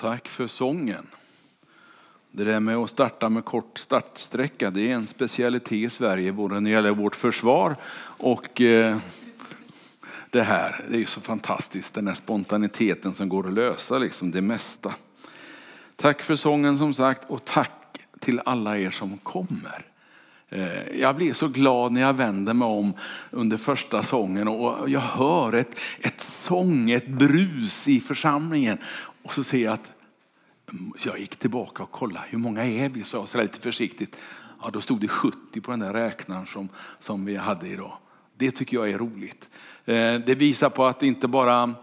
Tack för sången. Det där med att starta med kort startsträcka, det är en specialitet i Sverige, både när det gäller vårt försvar och eh, det här. Det är så fantastiskt, den här spontaniteten som går att lösa liksom det mesta. Tack för sången som sagt och tack till alla er som kommer. Eh, jag blir så glad när jag vänder mig om under första sången och jag hör ett, ett sång, ett brus i församlingen. Och så ser jag att jag gick tillbaka och kollade, hur många är vi? Så jag lite försiktigt. Ja, då stod det 70 på den där räknaren som, som vi hade idag. Det tycker jag är roligt. Eh, det visar på att inte bara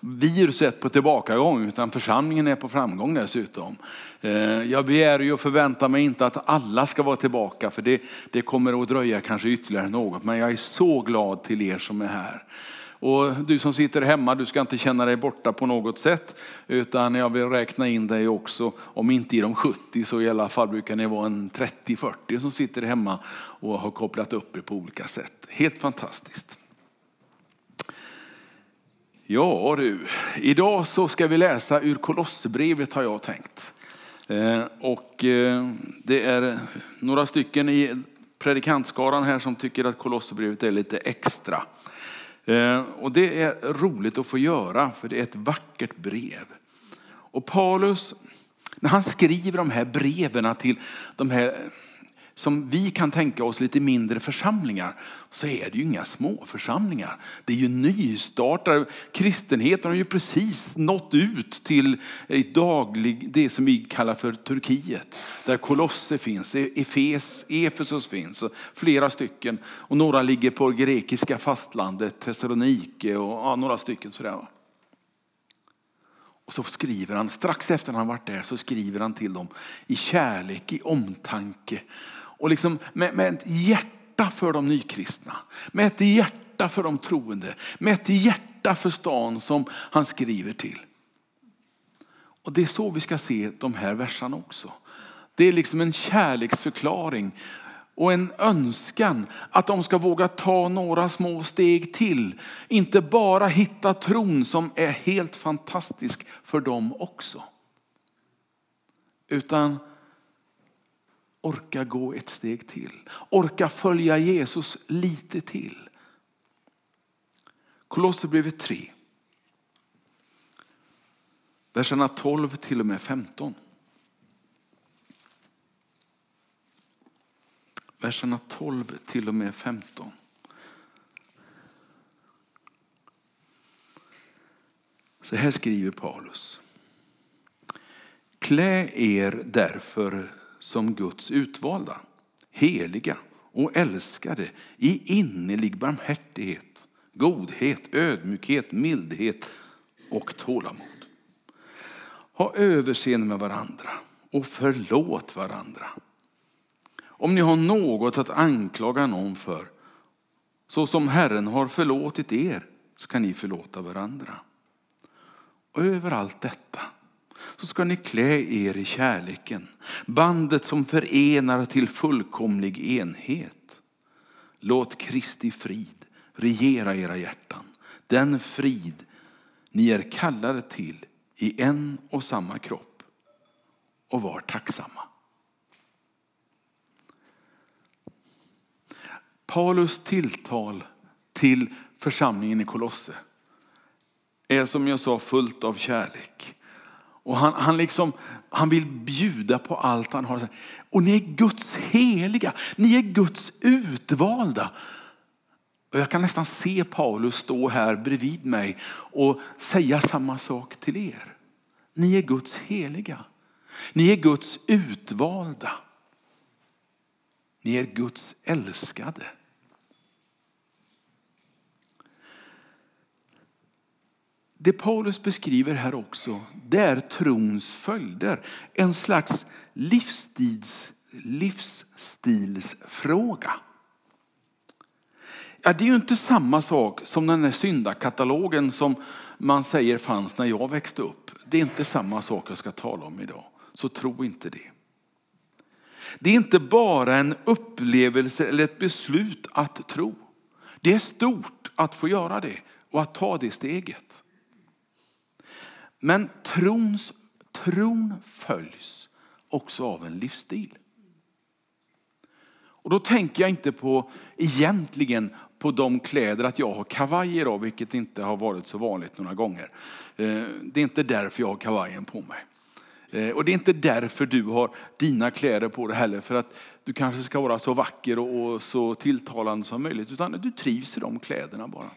viruset på tillbakagång utan församlingen är på framgång dessutom. Eh, jag begär ju och förväntar mig inte att alla ska vara tillbaka för det, det kommer att dröja kanske ytterligare något. Men jag är så glad till er som är här. Och du som sitter hemma, du ska inte känna dig borta på något sätt. Utan jag vill räkna in dig också, om inte i de 70 så i alla fall brukar ni vara en 30-40 som sitter hemma och har kopplat upp er på olika sätt. Helt fantastiskt. Ja du, idag så ska vi läsa ur Kolosserbrevet har jag tänkt. Eh, och eh, det är några stycken i predikantskaran här som tycker att Kolosserbrevet är lite extra. Eh, och det är roligt att få göra för det är ett vackert brev. Och Paulus, när han skriver de här breven till de här som vi kan tänka oss lite mindre församlingar så är det ju inga små församlingar. Det är ju nystartade. Kristenheten har ju precis nått ut till daglig, det som vi kallar för Turkiet. Där Kolosse finns, e- Efes, Efesos finns, och flera stycken. Och några ligger på grekiska fastlandet, Thessalonike och ja, några stycken sådär. Och så skriver han, strax efter han varit där, så skriver han till dem i kärlek, i omtanke och liksom med, med ett hjärta för de nykristna. Med ett hjärta för de troende. Med ett hjärta för stan som han skriver till. Och det är så vi ska se de här verserna också. Det är liksom en kärleksförklaring och en önskan att de ska våga ta några små steg till. Inte bara hitta tron som är helt fantastisk för dem också. Utan orka gå ett steg till. Orka följa Jesus lite till. Kolosserbrevet 3. Verserna 12 till och med 15. Verserna 12 till och med 15. Så här skriver Paulus. Klä er därför som Guds utvalda, heliga och älskade i innerlig barmhärtighet, godhet, ödmjukhet, mildhet och tålamod. Ha överseende med varandra och förlåt varandra. Om ni har något att anklaga någon för, så som Herren har förlåtit er, ska ni förlåta varandra. Och över allt detta så ska ni klä er i kärleken, bandet som förenar till fullkomlig enhet. Låt Kristi frid regera era hjärtan, den frid ni är kallade till i en och samma kropp. Och var tacksamma. Paulus tilltal till församlingen i Kolosse är som jag sa fullt av kärlek. Och han, han, liksom, han vill bjuda på allt han har. Och ni är Guds heliga, ni är Guds utvalda. Och jag kan nästan se Paulus stå här bredvid mig och säga samma sak till er. Ni är Guds heliga. Ni är Guds utvalda. Ni är Guds älskade. Det Paulus beskriver här också, det är trons följder. En slags livsstils, livsstilsfråga. Ja, det är ju inte samma sak som den där syndakatalogen som man säger fanns när jag växte upp. Det är inte samma sak jag ska tala om idag. Så tro inte det. Det är inte bara en upplevelse eller ett beslut att tro. Det är stort att få göra det och att ta det steget. Men trons, tron följs också av en livsstil. Och då tänker jag inte på egentligen på de kläder att jag har kavajer av, vilket inte har varit så vanligt några gånger. Eh, det är inte därför jag har kavajen på mig. Eh, och det är inte därför du har dina kläder på dig heller, för att du kanske ska vara så vacker och så tilltalande som möjligt, utan du trivs i de kläderna bara.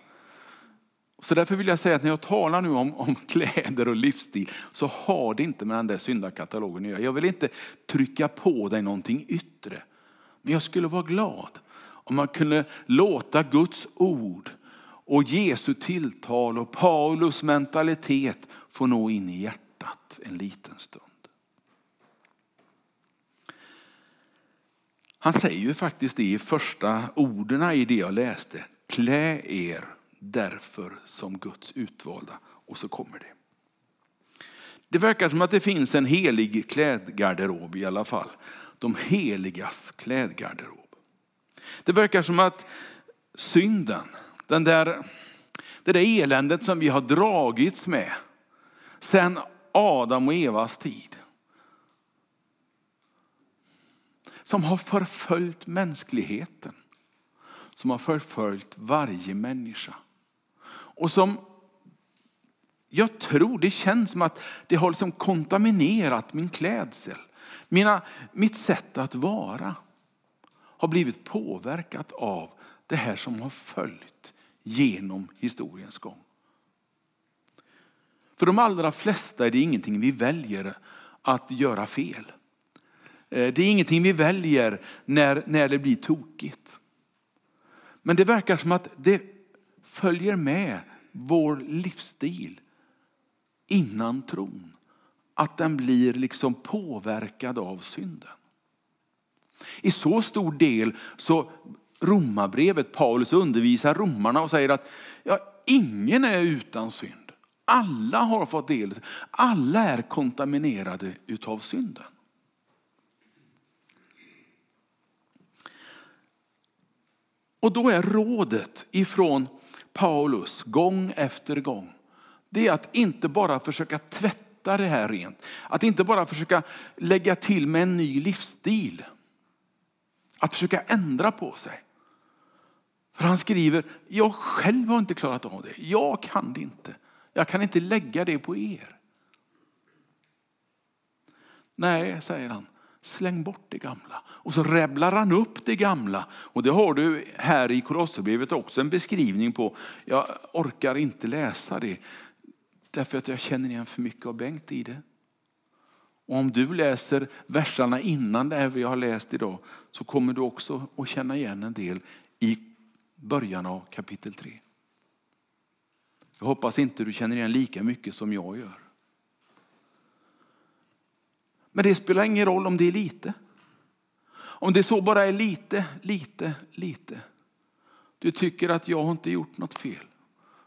Så därför vill jag säga att när jag talar nu om, om kläder och livsstil så har det inte med den där syndakatalogen att göra. Jag vill inte trycka på dig någonting yttre. Men jag skulle vara glad om man kunde låta Guds ord och Jesu tilltal och Paulus mentalitet få nå in i hjärtat en liten stund. Han säger ju faktiskt det i första orden i det jag läste. Klä er därför som Guds utvalda. Och så kommer det. Det verkar som att det finns en helig klädgarderob i alla fall. De heligas klädgarderob. Det verkar som att synden, den där, det där eländet som vi har dragits med sedan Adam och Evas tid. Som har förföljt mänskligheten. Som har förföljt varje människa. Och som jag tror, det känns som att det har liksom kontaminerat min klädsel. Mina, mitt sätt att vara har blivit påverkat av det här som har följt genom historiens gång. För de allra flesta är det ingenting vi väljer att göra fel. Eh, det är ingenting vi väljer när, när det blir tokigt. Men det verkar som att det följer med vår livsstil innan tron. Att den blir liksom påverkad av synden. I så stor del så romabrevet, Paulus undervisar romarna och säger att ja, ingen är utan synd. Alla har fått del, alla är kontaminerade utav synden. Och då är rådet ifrån Paulus gång efter gång, det är att inte bara försöka tvätta det här rent. Att inte bara försöka lägga till med en ny livsstil. Att försöka ändra på sig. För han skriver, jag själv har inte klarat av det. Jag kan det inte. Jag kan inte lägga det på er. Nej, säger han, släng bort det gamla. Och så räbblar han upp det gamla. Och det har du här i Kolosserbrevet också en beskrivning på. Jag orkar inte läsa det. Därför att jag känner igen för mycket av Bengt i det. Och om du läser verserna innan det vi har läst idag så kommer du också att känna igen en del i början av kapitel 3. Jag hoppas inte du känner igen lika mycket som jag gör. Men det spelar ingen roll om det är lite. Om det så bara är lite, lite, lite. Du tycker att jag har inte gjort något fel.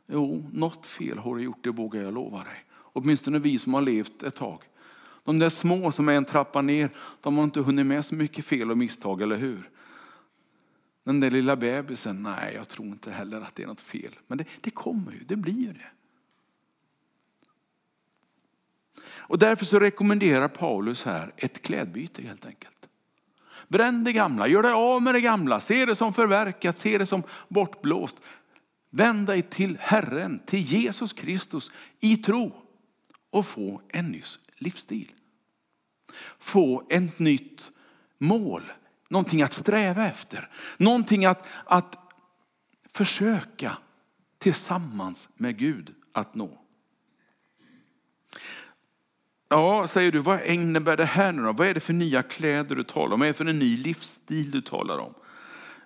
Jo, något fel har du gjort, det vågar jag lova dig. Åtminstone vi som har levt ett tag. De där små som är en trappa ner, de har inte hunnit med så mycket fel och misstag, eller hur? Den där lilla bebisen, nej jag tror inte heller att det är något fel. Men det, det kommer ju, det blir ju det. Och därför så rekommenderar Paulus här ett klädbyte helt enkelt. Bränn det gamla, gör dig av med det gamla, se det som förverkat, se det som bortblåst. Vänd dig till Herren, till Jesus Kristus i tro och få en ny livsstil. Få ett nytt mål, någonting att sträva efter, någonting att, att försöka tillsammans med Gud att nå. Ja, säger du, vad innebär det här nu då? Vad är det för nya kläder du talar om? Vad är det för en ny livsstil du talar om?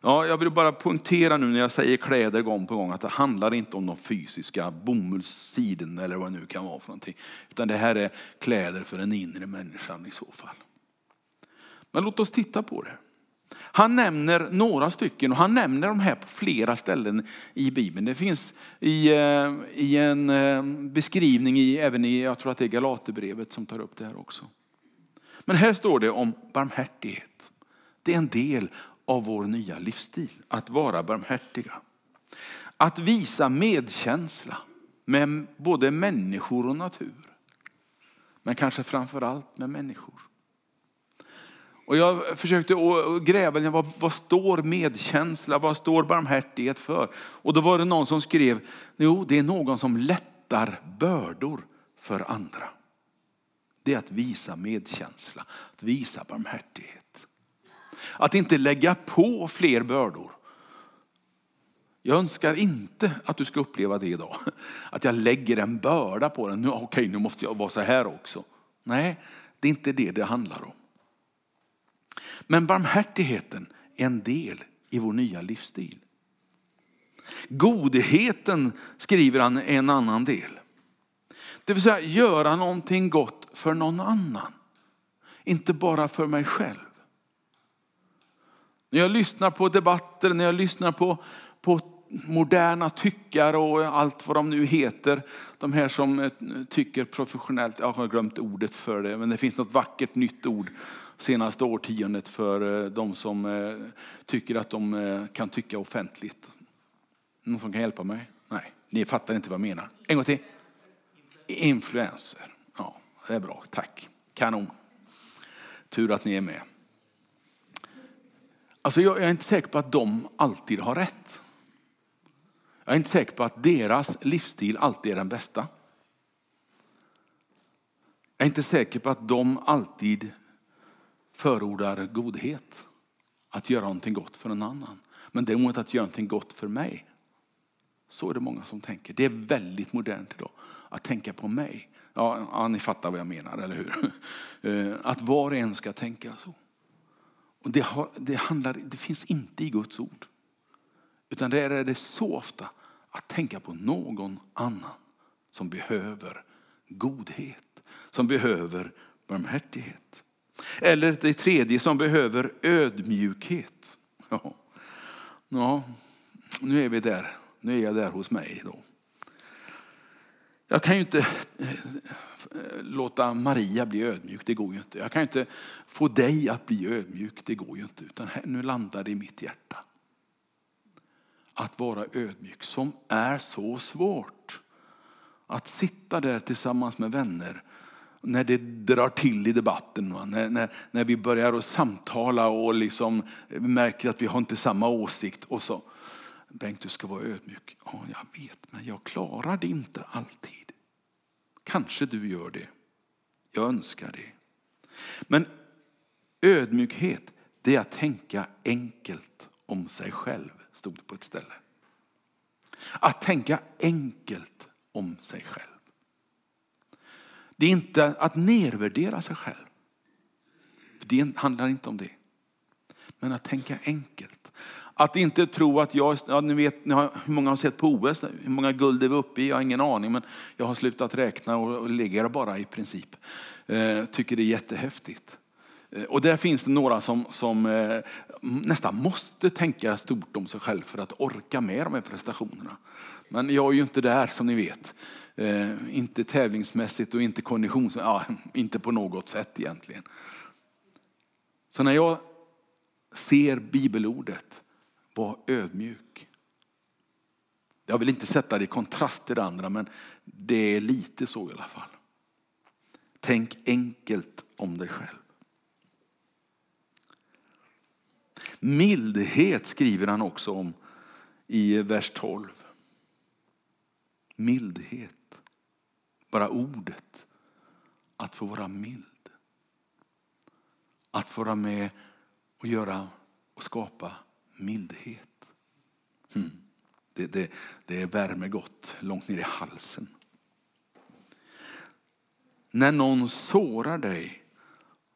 Ja, jag vill bara poängtera nu när jag säger kläder gång på gång att det handlar inte om de fysiska bomullssiden eller vad det nu kan vara för någonting. Utan det här är kläder för den inre människan i så fall. Men låt oss titta på det. Han nämner några stycken och han nämner de här på flera ställen i Bibeln. Det finns i, eh, i en eh, beskrivning i, även i, jag tror att det är Galaterbrevet som tar upp det här också. Men här står det om barmhärtighet. Det är en del av vår nya livsstil, att vara barmhärtiga. Att visa medkänsla med både människor och natur. men kanske framför allt med människor. Och jag försökte gräva, vad, vad står medkänsla, vad står barmhärtighet för? Och då var det någon som skrev, jo det är någon som lättar bördor för andra. Det är att visa medkänsla, att visa barmhärtighet. Att inte lägga på fler bördor. Jag önskar inte att du ska uppleva det idag. Att jag lägger en börda på den. Nu, okej, nu måste jag vara så här också. Nej, det är inte det det handlar om. Men barmhärtigheten är en del i vår nya livsstil. Godheten skriver han är en annan del. Det vill säga göra någonting gott för någon annan. Inte bara för mig själv. När jag lyssnar på debatter, när jag lyssnar på, på moderna tyckare och allt vad de nu heter. De här som eh, tycker professionellt, jag har glömt ordet för det, men det finns något vackert nytt ord senaste årtiondet för eh, de som eh, tycker att de eh, kan tycka offentligt. Någon som kan hjälpa mig? Nej, ni fattar inte vad jag menar. En gång till. Influencer. Ja, det är bra. Tack. Kanon. Tur att ni är med. Alltså jag är inte säker på att de alltid har rätt. Jag är inte säker på att deras livsstil alltid är den bästa. Jag är inte säker på att de alltid förordar godhet. Att göra någonting gott för en annan. Men däremot att göra någonting gott för mig. Så är det många som tänker. Det är väldigt modernt idag. Att tänka på mig. Ja, ja ni fattar vad jag menar, eller hur? Eh, att var och en ska tänka så. Och det, har, det, handlar, det finns inte i Guds ord. Utan där är det så ofta att tänka på någon annan som behöver godhet, som behöver barmhärtighet. Eller det tredje som behöver ödmjukhet. Ja. ja, nu är vi där. Nu är jag där hos mig då. Jag kan ju inte eh, låta Maria bli ödmjuk, det går ju inte. Jag kan ju inte få dig att bli ödmjuk, det går ju inte. Utan nu landar det i mitt hjärta att vara ödmjuk som är så svårt. Att sitta där tillsammans med vänner när det drar till i debatten. När, när, när vi börjar att samtala och liksom eh, märker att vi har inte samma åsikt. Och så, Bengt du ska vara ödmjuk. Ja, jag vet, men jag klarar det inte alltid. Kanske du gör det. Jag önskar det. Men ödmjukhet, det är att tänka enkelt om sig själv stod det på ett ställe. Att tänka enkelt om sig själv. Det är inte att nedvärdera sig själv. Det handlar inte om det. Men att tänka enkelt. Att inte tro att jag, ja, ni vet hur många har sett på OS, hur många guld är vi uppe i? Jag har ingen aning men jag har slutat räkna och, och ligger bara i princip. Eh, tycker det är jättehäftigt. Eh, och där finns det några som, som eh, nästan måste tänka stort om sig själv för att orka med de här prestationerna. Men jag är ju inte där som ni vet. Eh, inte tävlingsmässigt och inte konditionsmässigt, ja, inte på något sätt egentligen. Så när jag ser bibelordet, var ödmjuk. Jag vill inte sätta det i kontrast till det andra, men det är lite så i alla fall. Tänk enkelt om dig själv. Mildhet skriver han också om i vers 12. Mildhet. Bara ordet. Att få vara mild. Att få vara med och göra och skapa mildhet. Mm. Det, det, det värmer gott långt ner i halsen. När någon sårar dig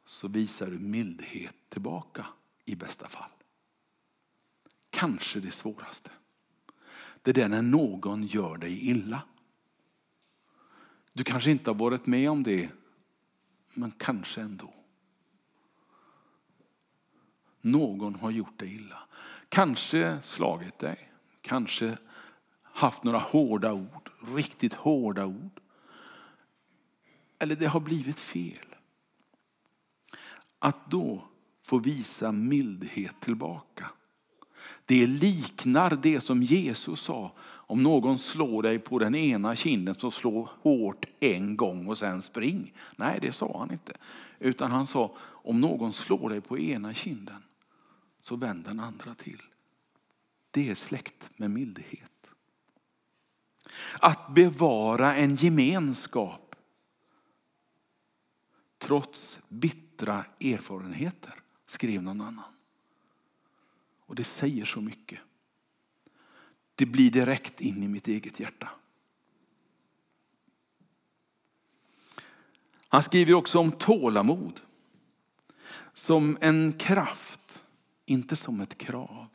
så visar du mildhet tillbaka i bästa fall. Kanske det svåraste. Det är det när någon gör dig illa. Du kanske inte har varit med om det, men kanske ändå. Någon har gjort dig illa. Kanske slagit dig, kanske haft några hårda ord, riktigt hårda ord. Eller det har blivit fel. Att då få visa mildhet tillbaka. Det liknar det som Jesus sa. Om någon slår dig på den ena kinden så slå hårt en gång och sen spring. Nej, det sa han inte. Utan han sa, om någon slår dig på ena kinden så vänd den andra till. Det är släkt med mildhet. Att bevara en gemenskap trots bittra erfarenheter, skrev någon annan. Och det säger så mycket. Det blir direkt in i mitt eget hjärta. Han skriver också om tålamod. Som en kraft, inte som ett krav.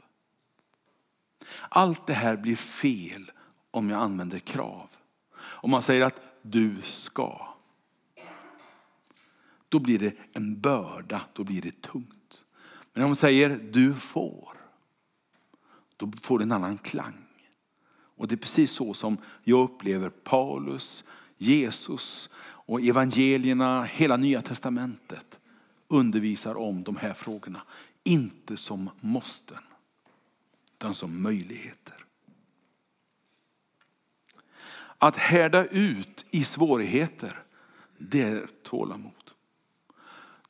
Allt det här blir fel om jag använder krav. Om man säger att du ska. Då blir det en börda, då blir det tungt. Men om man säger du får, då får det en annan klang. Och det är precis så som jag upplever Paulus, Jesus och evangelierna, hela nya testamentet undervisar om de här frågorna. Inte som måsten, utan som möjligheter. Att härda ut i svårigheter, det är tålamod.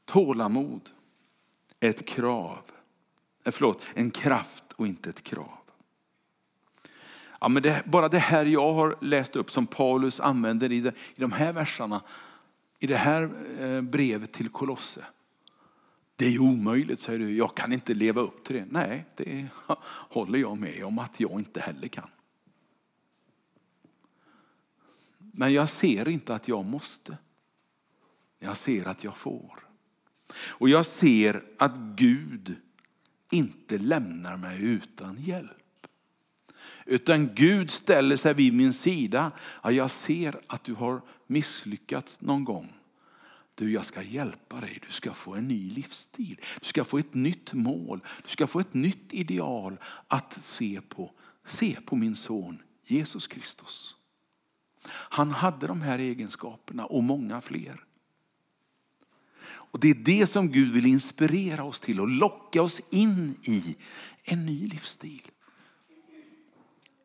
Tålamod är ett krav, eh, förlåt, en kraft och inte ett krav. Ja, men det, bara det här jag har läst upp som Paulus använder i, det, i de här verserna, i det här eh, brevet till Kolosse. Det är omöjligt, säger du. Jag kan inte leva upp till det. Nej, det håller jag med om att jag inte heller kan. Men jag ser inte att jag måste. Jag ser att jag får. Och jag ser att Gud inte lämnar mig utan hjälp. Utan Gud ställer sig vid min sida. Ja, jag ser att du har misslyckats någon gång. Du, jag ska hjälpa dig. Du ska få en ny livsstil. Du ska få ett nytt mål. Du ska få ett nytt ideal att se på. Se på min son Jesus Kristus. Han hade de här egenskaperna och många fler. Och Det är det som Gud vill inspirera oss till och locka oss in i en ny livsstil.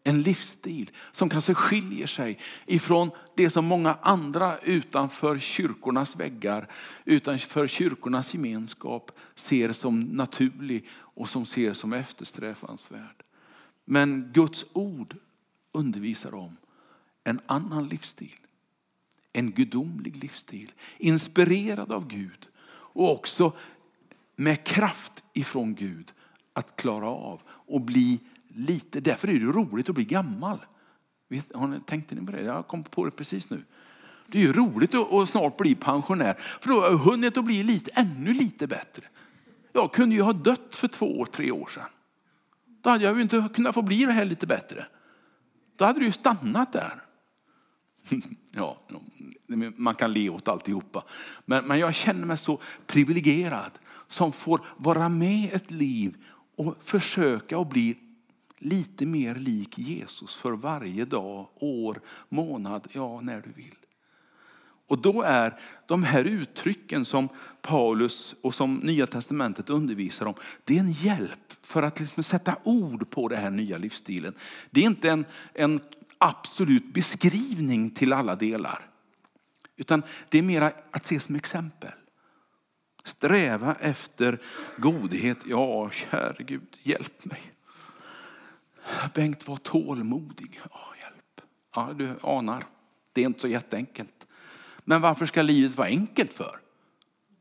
En livsstil som kanske skiljer sig ifrån det som många andra utanför kyrkornas väggar, utanför kyrkornas gemenskap ser som naturlig och som ser som eftersträvansvärd. Men Guds ord undervisar om en annan livsstil. En gudomlig livsstil, inspirerad av Gud och också med kraft ifrån Gud att klara av och bli lite, därför är det roligt att bli gammal. Har ni, tänkte ni på det? Jag kom på det precis nu. Det är ju roligt att snart bli pensionär, för då har jag hunnit att bli lite, ännu lite bättre. Jag kunde ju ha dött för två, tre år sedan. Då hade jag ju inte kunnat få bli det här lite bättre. Då hade det ju stannat där. ja, man kan le åt alltihopa. Men, men jag känner mig så privilegierad som får vara med ett liv och försöka att bli lite mer lik Jesus för varje dag, år, månad, ja när du vill. Och då är de här uttrycken som Paulus och som Nya Testamentet undervisar om, det är en hjälp för att liksom sätta ord på den här nya livsstilen. Det är inte en, en absolut beskrivning till alla delar. Utan det är mera att se som exempel. Sträva efter godhet. Ja, käre Gud, hjälp mig. Bengt, var tålmodig. Oh, hjälp. Ja, du anar, det är inte så jätteenkelt. Men varför ska livet vara enkelt för?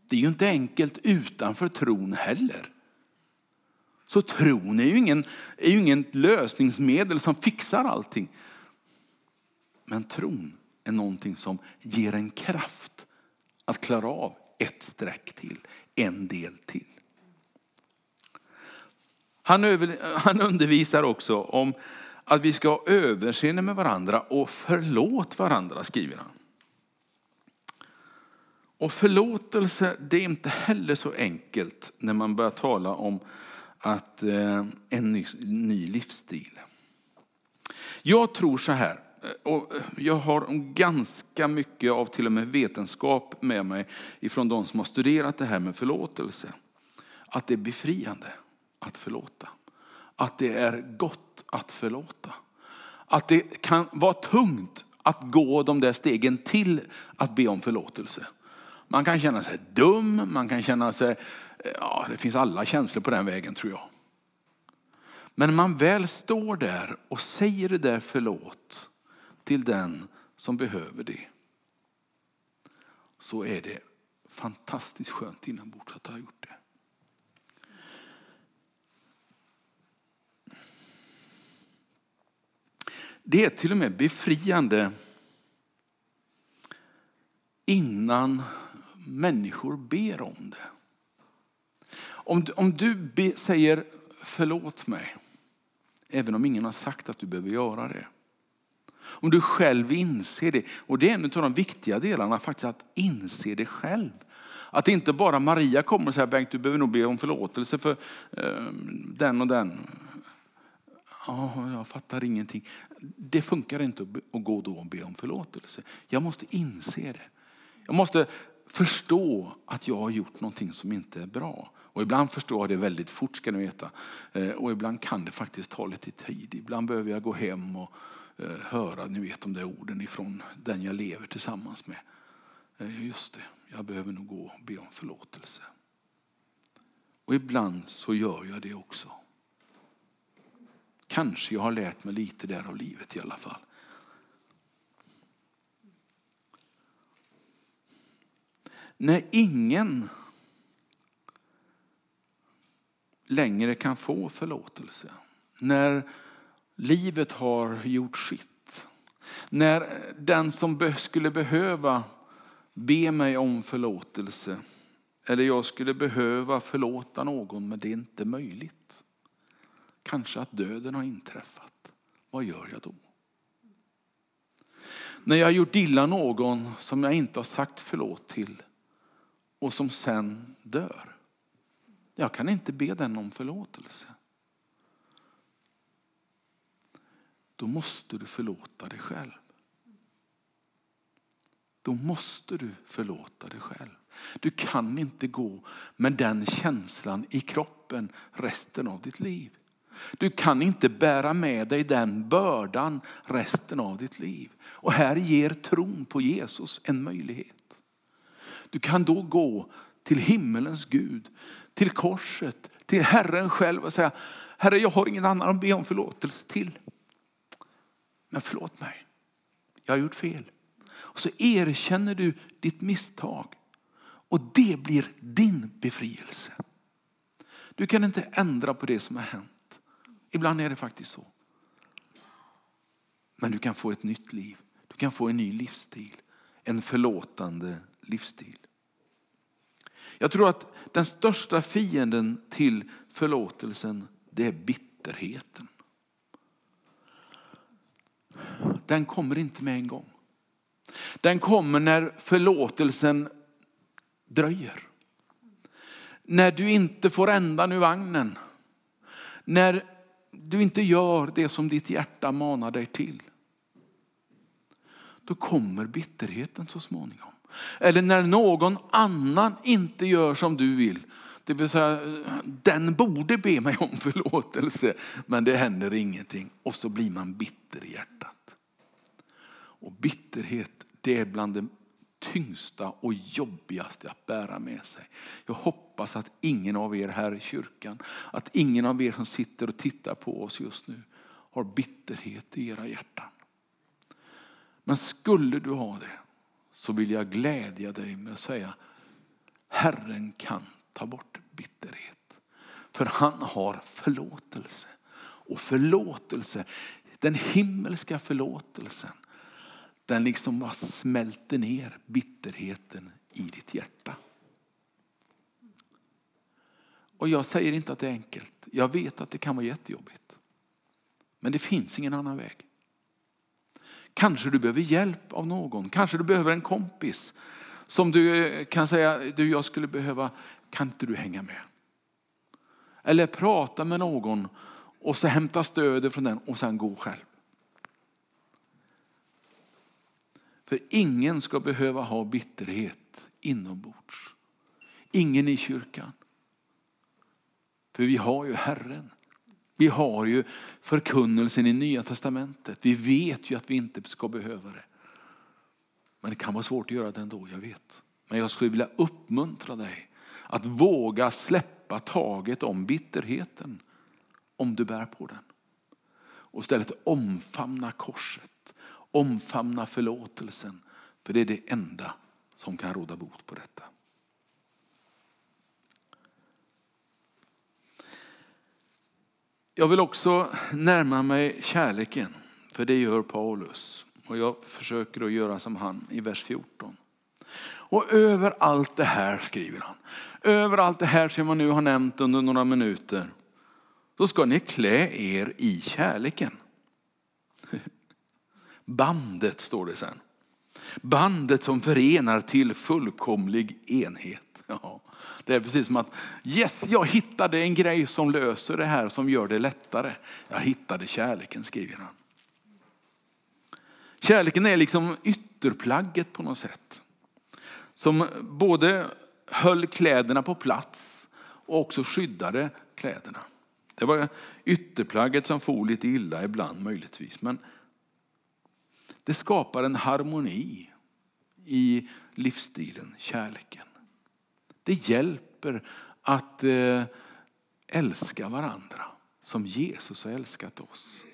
Det är ju inte enkelt utanför tron heller. Så tron är ju ingen, är ju ingen lösningsmedel som fixar allting. Men tron är någonting som ger en kraft att klara av ett streck till, en del till. Han, över, han undervisar också om att vi ska ha överseende med varandra och förlåt varandra, skriver han. Och förlåtelse, det är inte heller så enkelt när man börjar tala om att, eh, en ny, ny livsstil. Jag tror så här, eh, och eh, jag har ganska mycket av till och med vetenskap med mig ifrån de som har studerat det här med förlåtelse. Att det är befriande att förlåta. att det är gott att förlåta. Att det kan vara tungt att gå de där stegen till att be om förlåtelse. Man kan känna sig dum, man kan känna sig, ja det finns alla känslor på den vägen tror jag. Men när man väl står där och säger det där förlåt till den som behöver det. Så är det fantastiskt skönt inombords att ha gjort det. Är till och med befriande innan människor ber om det. Om, om du be, säger förlåt mig, även om ingen har sagt att du behöver göra det. Om du själv inser det. Och det är en av de viktiga delarna faktiskt, att inse det själv. Att inte bara Maria kommer och säger Bengt, du behöver nog be om förlåtelse för eh, den och den. Oh, jag fattar ingenting. Det funkar inte att gå då och be om förlåtelse. Jag måste inse det. Jag måste förstå att jag har gjort någonting som inte är bra. Och ibland förstår jag det väldigt fort ska ni veta. Eh, och ibland kan det faktiskt ta lite tid. Ibland behöver jag gå hem och eh, höra ni vet, de där orden ifrån den jag lever tillsammans med. Eh, just det, jag behöver nog gå och be om förlåtelse. Och ibland så gör jag det också. Kanske jag har lärt mig lite där av livet i alla fall. När ingen längre kan få förlåtelse. När livet har gjort sitt. När den som skulle behöva be mig om förlåtelse eller jag skulle behöva förlåta någon men det är inte möjligt. Kanske att döden har inträffat. Vad gör jag då? När jag har gjort illa någon som jag inte har sagt förlåt till och som sen dör. Jag kan inte be den om förlåtelse. Då måste du förlåta dig själv. Då måste du förlåta dig själv. Du kan inte gå med den känslan i kroppen resten av ditt liv. Du kan inte bära med dig den bördan resten av ditt liv. Och här ger tron på Jesus en möjlighet. Du kan då gå till himmelens Gud, till korset, till Herren själv och säga, Herre jag har ingen annan att be om förlåtelse till. Men förlåt mig, jag har gjort fel. Och så erkänner du ditt misstag. Och det blir din befrielse. Du kan inte ändra på det som har hänt. Ibland är det faktiskt så. Men du kan få ett nytt liv. Du kan få en ny livsstil. En förlåtande livsstil. Jag tror att den största fienden till förlåtelsen det är bitterheten. Den kommer inte med en gång. Den kommer när förlåtelsen dröjer. När du inte får ändan ur vagnen. När du inte gör det som ditt hjärta manar dig till. Då kommer bitterheten så småningom. Eller när någon annan inte gör som du vill. Det vill säga, den borde be mig om förlåtelse, men det händer ingenting. Och så blir man bitter i hjärtat. Och bitterhet, det är bland det tyngsta och jobbigaste att bära med sig. Jag hoppas att ingen av er här i kyrkan, att ingen av er som sitter och tittar på oss just nu har bitterhet i era hjärtan. Men skulle du ha det så vill jag glädja dig med att säga Herren kan ta bort bitterhet. För han har förlåtelse. Och förlåtelse, den himmelska förlåtelsen, den liksom bara smälter ner bitterheten i ditt hjärta. Och jag säger inte att det är enkelt. Jag vet att det kan vara jättejobbigt. Men det finns ingen annan väg. Kanske du behöver hjälp av någon. Kanske du behöver en kompis som du eh, kan säga, du jag skulle behöva, kan inte du hänga med? Eller prata med någon och så hämta stöd från den och sen gå själv. För ingen ska behöva ha bitterhet inombords. Ingen i kyrkan. För vi har ju Herren. Vi har ju förkunnelsen i Nya Testamentet. Vi vet ju att vi inte ska behöva det. Men det kan vara svårt att göra det ändå, jag vet. Men jag skulle vilja uppmuntra dig att våga släppa taget om bitterheten om du bär på den. Och istället omfamna korset, omfamna förlåtelsen. För det är det enda som kan råda bot på detta. Jag vill också närma mig kärleken, för det gör Paulus. Och jag försöker att göra som han i vers 14. Och över allt det här skriver han, över allt det här som jag nu har nämnt under några minuter, så ska ni klä er i kärleken. Bandet står det sen. Bandet som förenar till fullkomlig enhet. Ja, det är precis som att yes, jag hittade en grej som löser det här, som gör det lättare. Jag hittade kärleken, skriver han. Kärleken är liksom ytterplagget på något sätt. Som både höll kläderna på plats och också skyddade kläderna. Det var ytterplagget som for lite illa ibland möjligtvis. Men det skapar en harmoni i livsstilen, kärleken. Det hjälper att eh, älska varandra som Jesus har älskat oss.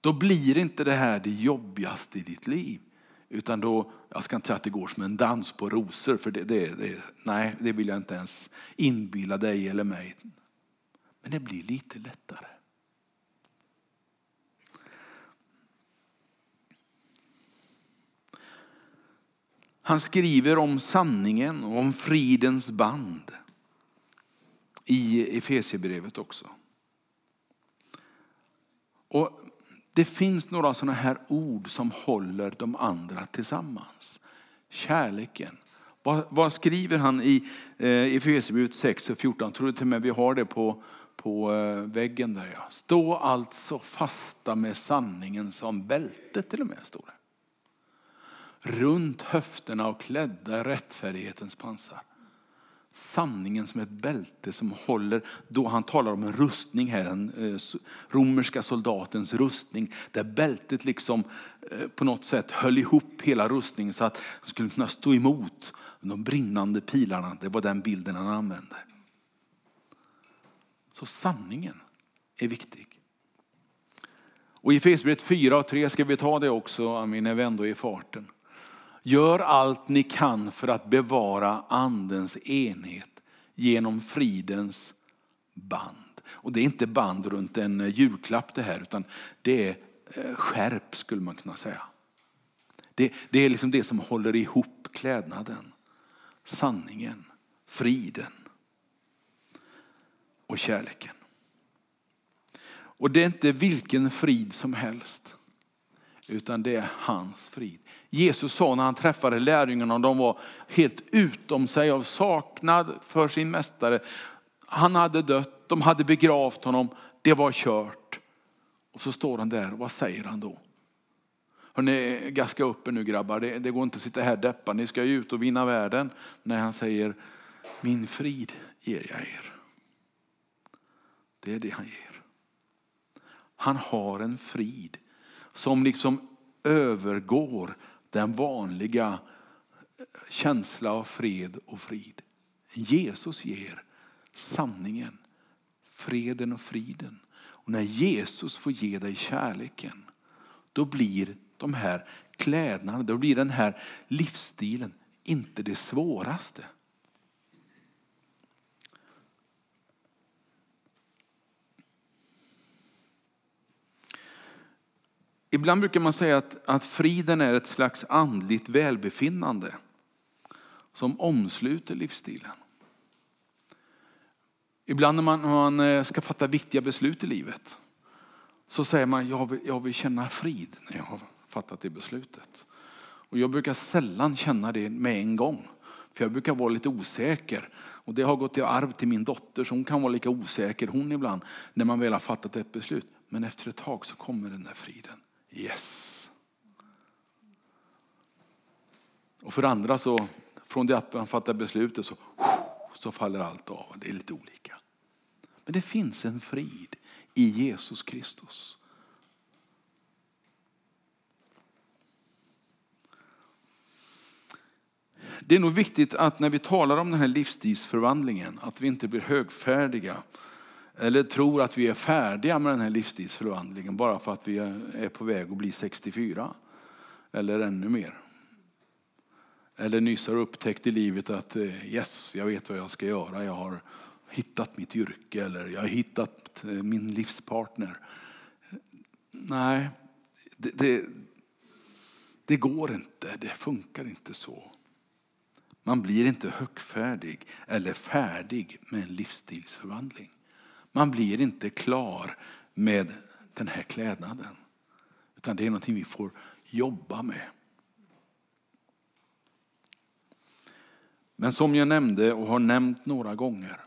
Då blir inte det här det jobbigaste i ditt liv. Utan då, jag ska inte säga att det går som en dans på rosor, för det, det, det, nej, det vill jag inte ens inbilla dig eller mig. Men det blir lite lättare. Han skriver om sanningen och om fridens band i Efesierbrevet också. Och det finns några sådana här ord som håller de andra tillsammans. Kärleken. Vad, vad skriver han i eh, Efesierbrevet 6 och 14? Tror du till och med vi har det på, på eh, väggen där. Ja. Stå alltså fasta med sanningen som bälte till och med står det. Runt höfterna och klädda i rättfärdighetens pansar sanningen som ett bälte som håller, då han talar om en rustning här, den eh, romerska soldatens rustning, där bältet liksom eh, på något sätt höll ihop hela rustningen så att han skulle kunna stå emot de brinnande pilarna. Det var den bilden han använde. Så sanningen är viktig. Och i Efesierbrevet 4 och 3 ska vi ta det också, när vi ändå är i farten. Gör allt ni kan för att bevara andens enhet genom fridens band. Och det är inte band runt en julklapp det här, utan det är eh, skärp skulle man kunna säga. Det, det är liksom det som håller ihop klädnaden. Sanningen, friden och kärleken. Och det är inte vilken frid som helst, utan det är hans frid. Jesus sa när han träffade lärjungarna och de var helt utom sig av saknad för sin mästare. Han hade dött, de hade begravt honom, det var kört. Och så står han där och vad säger han då? Hörrni, gaska upp er nu grabbar, det, det går inte att sitta här deppa, ni ska ju ut och vinna världen. När han säger, min frid ger jag er. Det är det han ger. Han har en frid som liksom övergår den vanliga eh, känsla av fred och frid. Jesus ger sanningen, freden och friden. Och när Jesus får ge dig kärleken, då blir de här klädnaderna, då blir den här livsstilen inte det svåraste. Ibland brukar man säga att, att friden är ett slags andligt välbefinnande som omsluter livsstilen. Ibland när man, man eh, ska fatta viktiga beslut i livet så säger man jag vill, jag vill känna frid när jag har fattat det beslutet. Och jag brukar sällan känna det med en gång. För jag brukar vara lite osäker. Och det har gått i arv till min dotter, så hon kan vara lika osäker hon ibland när man väl har fattat ett beslut. Men efter ett tag så kommer den där friden. Yes. Och för andra så, från det att man fattar beslutet så, så faller allt av. Det är lite olika. Men det finns en frid i Jesus Kristus. Det är nog viktigt att när vi talar om den här livsstilsförvandlingen, att vi inte blir högfärdiga eller tror att vi är färdiga med den här livsstilsförvandlingen bara för att vi är på väg att bli 64 eller ännu mer. Eller nyss har upptäckt i livet att eh, yes, jag vet vad jag ska göra. Jag har hittat mitt yrke eller jag har hittat eh, min livspartner. Nej, det, det, det går inte. Det funkar inte så. Man blir inte högfärdig eller färdig med en livsstilsförvandling. Man blir inte klar med den här klädnaden. Utan det är någonting vi får jobba med. Men som jag nämnde och har nämnt några gånger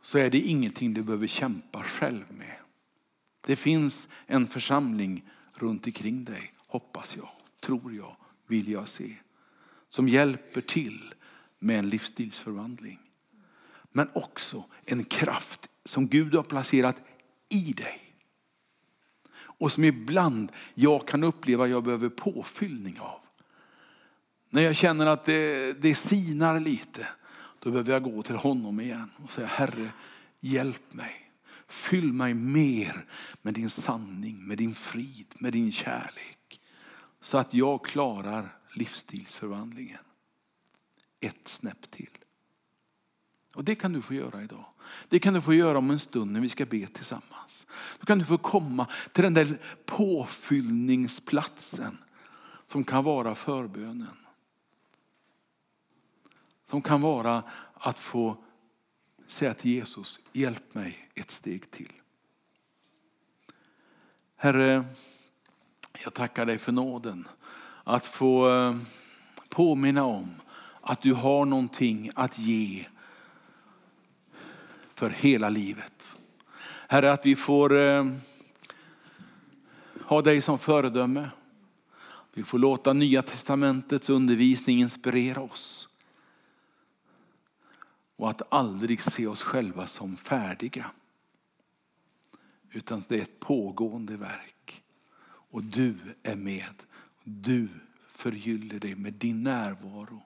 så är det ingenting du behöver kämpa själv med. Det finns en församling runt omkring dig, hoppas jag, tror jag, vill jag se. Som hjälper till med en livsstilsförvandling. Men också en kraft som Gud har placerat i dig. Och som ibland jag kan uppleva att jag behöver påfyllning av. När jag känner att det, det sinar lite, då behöver jag gå till honom igen och säga Herre, hjälp mig. Fyll mig mer med din sanning, med din frid, med din kärlek. Så att jag klarar livsstilsförvandlingen. Ett snäpp till. Och det kan du få göra idag. Det kan du få göra om en stund när vi ska be tillsammans. Då kan du få komma till den där påfyllningsplatsen som kan vara förbönen. Som kan vara att få säga till Jesus, hjälp mig ett steg till. Herre, jag tackar dig för nåden att få eh, påminna om att du har någonting att ge för hela livet. Herre, att vi får eh, ha dig som föredöme. Vi får låta Nya Testamentets undervisning inspirera oss. Och att aldrig se oss själva som färdiga. Utan det är ett pågående verk. Och du är med. Du förgyller det med din närvaro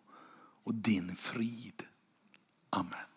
och din frid. Amen.